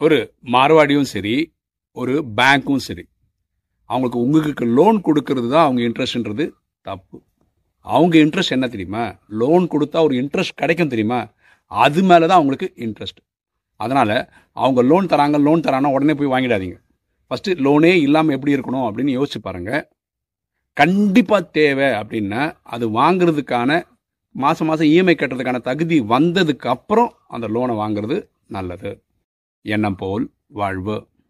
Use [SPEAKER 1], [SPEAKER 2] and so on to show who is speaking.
[SPEAKER 1] ஒரு மார்வாடியும் சரி ஒரு பேங்க்கும் சரி. அவங்களுக்கு உங்களுக்கு லோன் கொடுக்கறது தான் அவங்க இன்ட்ரெஸ்ட்ன்றது தப்பு. அவங்க இன்ட்ரெஸ்ட் என்ன தெரியுமா? லோன் கொடுத்தா ஒரு இன்ட்ரெஸ்ட் கிடைக்கும் தெரியுமா? அது மேலே தான் அவங்களுக்கு இன்ட்ரெஸ்ட் அதனால் அவங்க லோன் தராங்க லோன் தராங்கன்னா உடனே போய் வாங்கிடாதீங்க. ஃபஸ்ட்டு லோனே இல்லாமல் எப்படி இருக்கணும் அப்படின்னு யோசிச்சு பாருங்கள் கண்டிப்பாக தேவை அப்படின்னா அது வாங்குறதுக்கான மாதம் மாதம் இஎம்ஐ கட்டுறதுக்கான தகுதி வந்ததுக்கு அப்புறம் அந்த லோனை வாங்குறது நல்லது. எண்ணம் போல் வாழ்வு.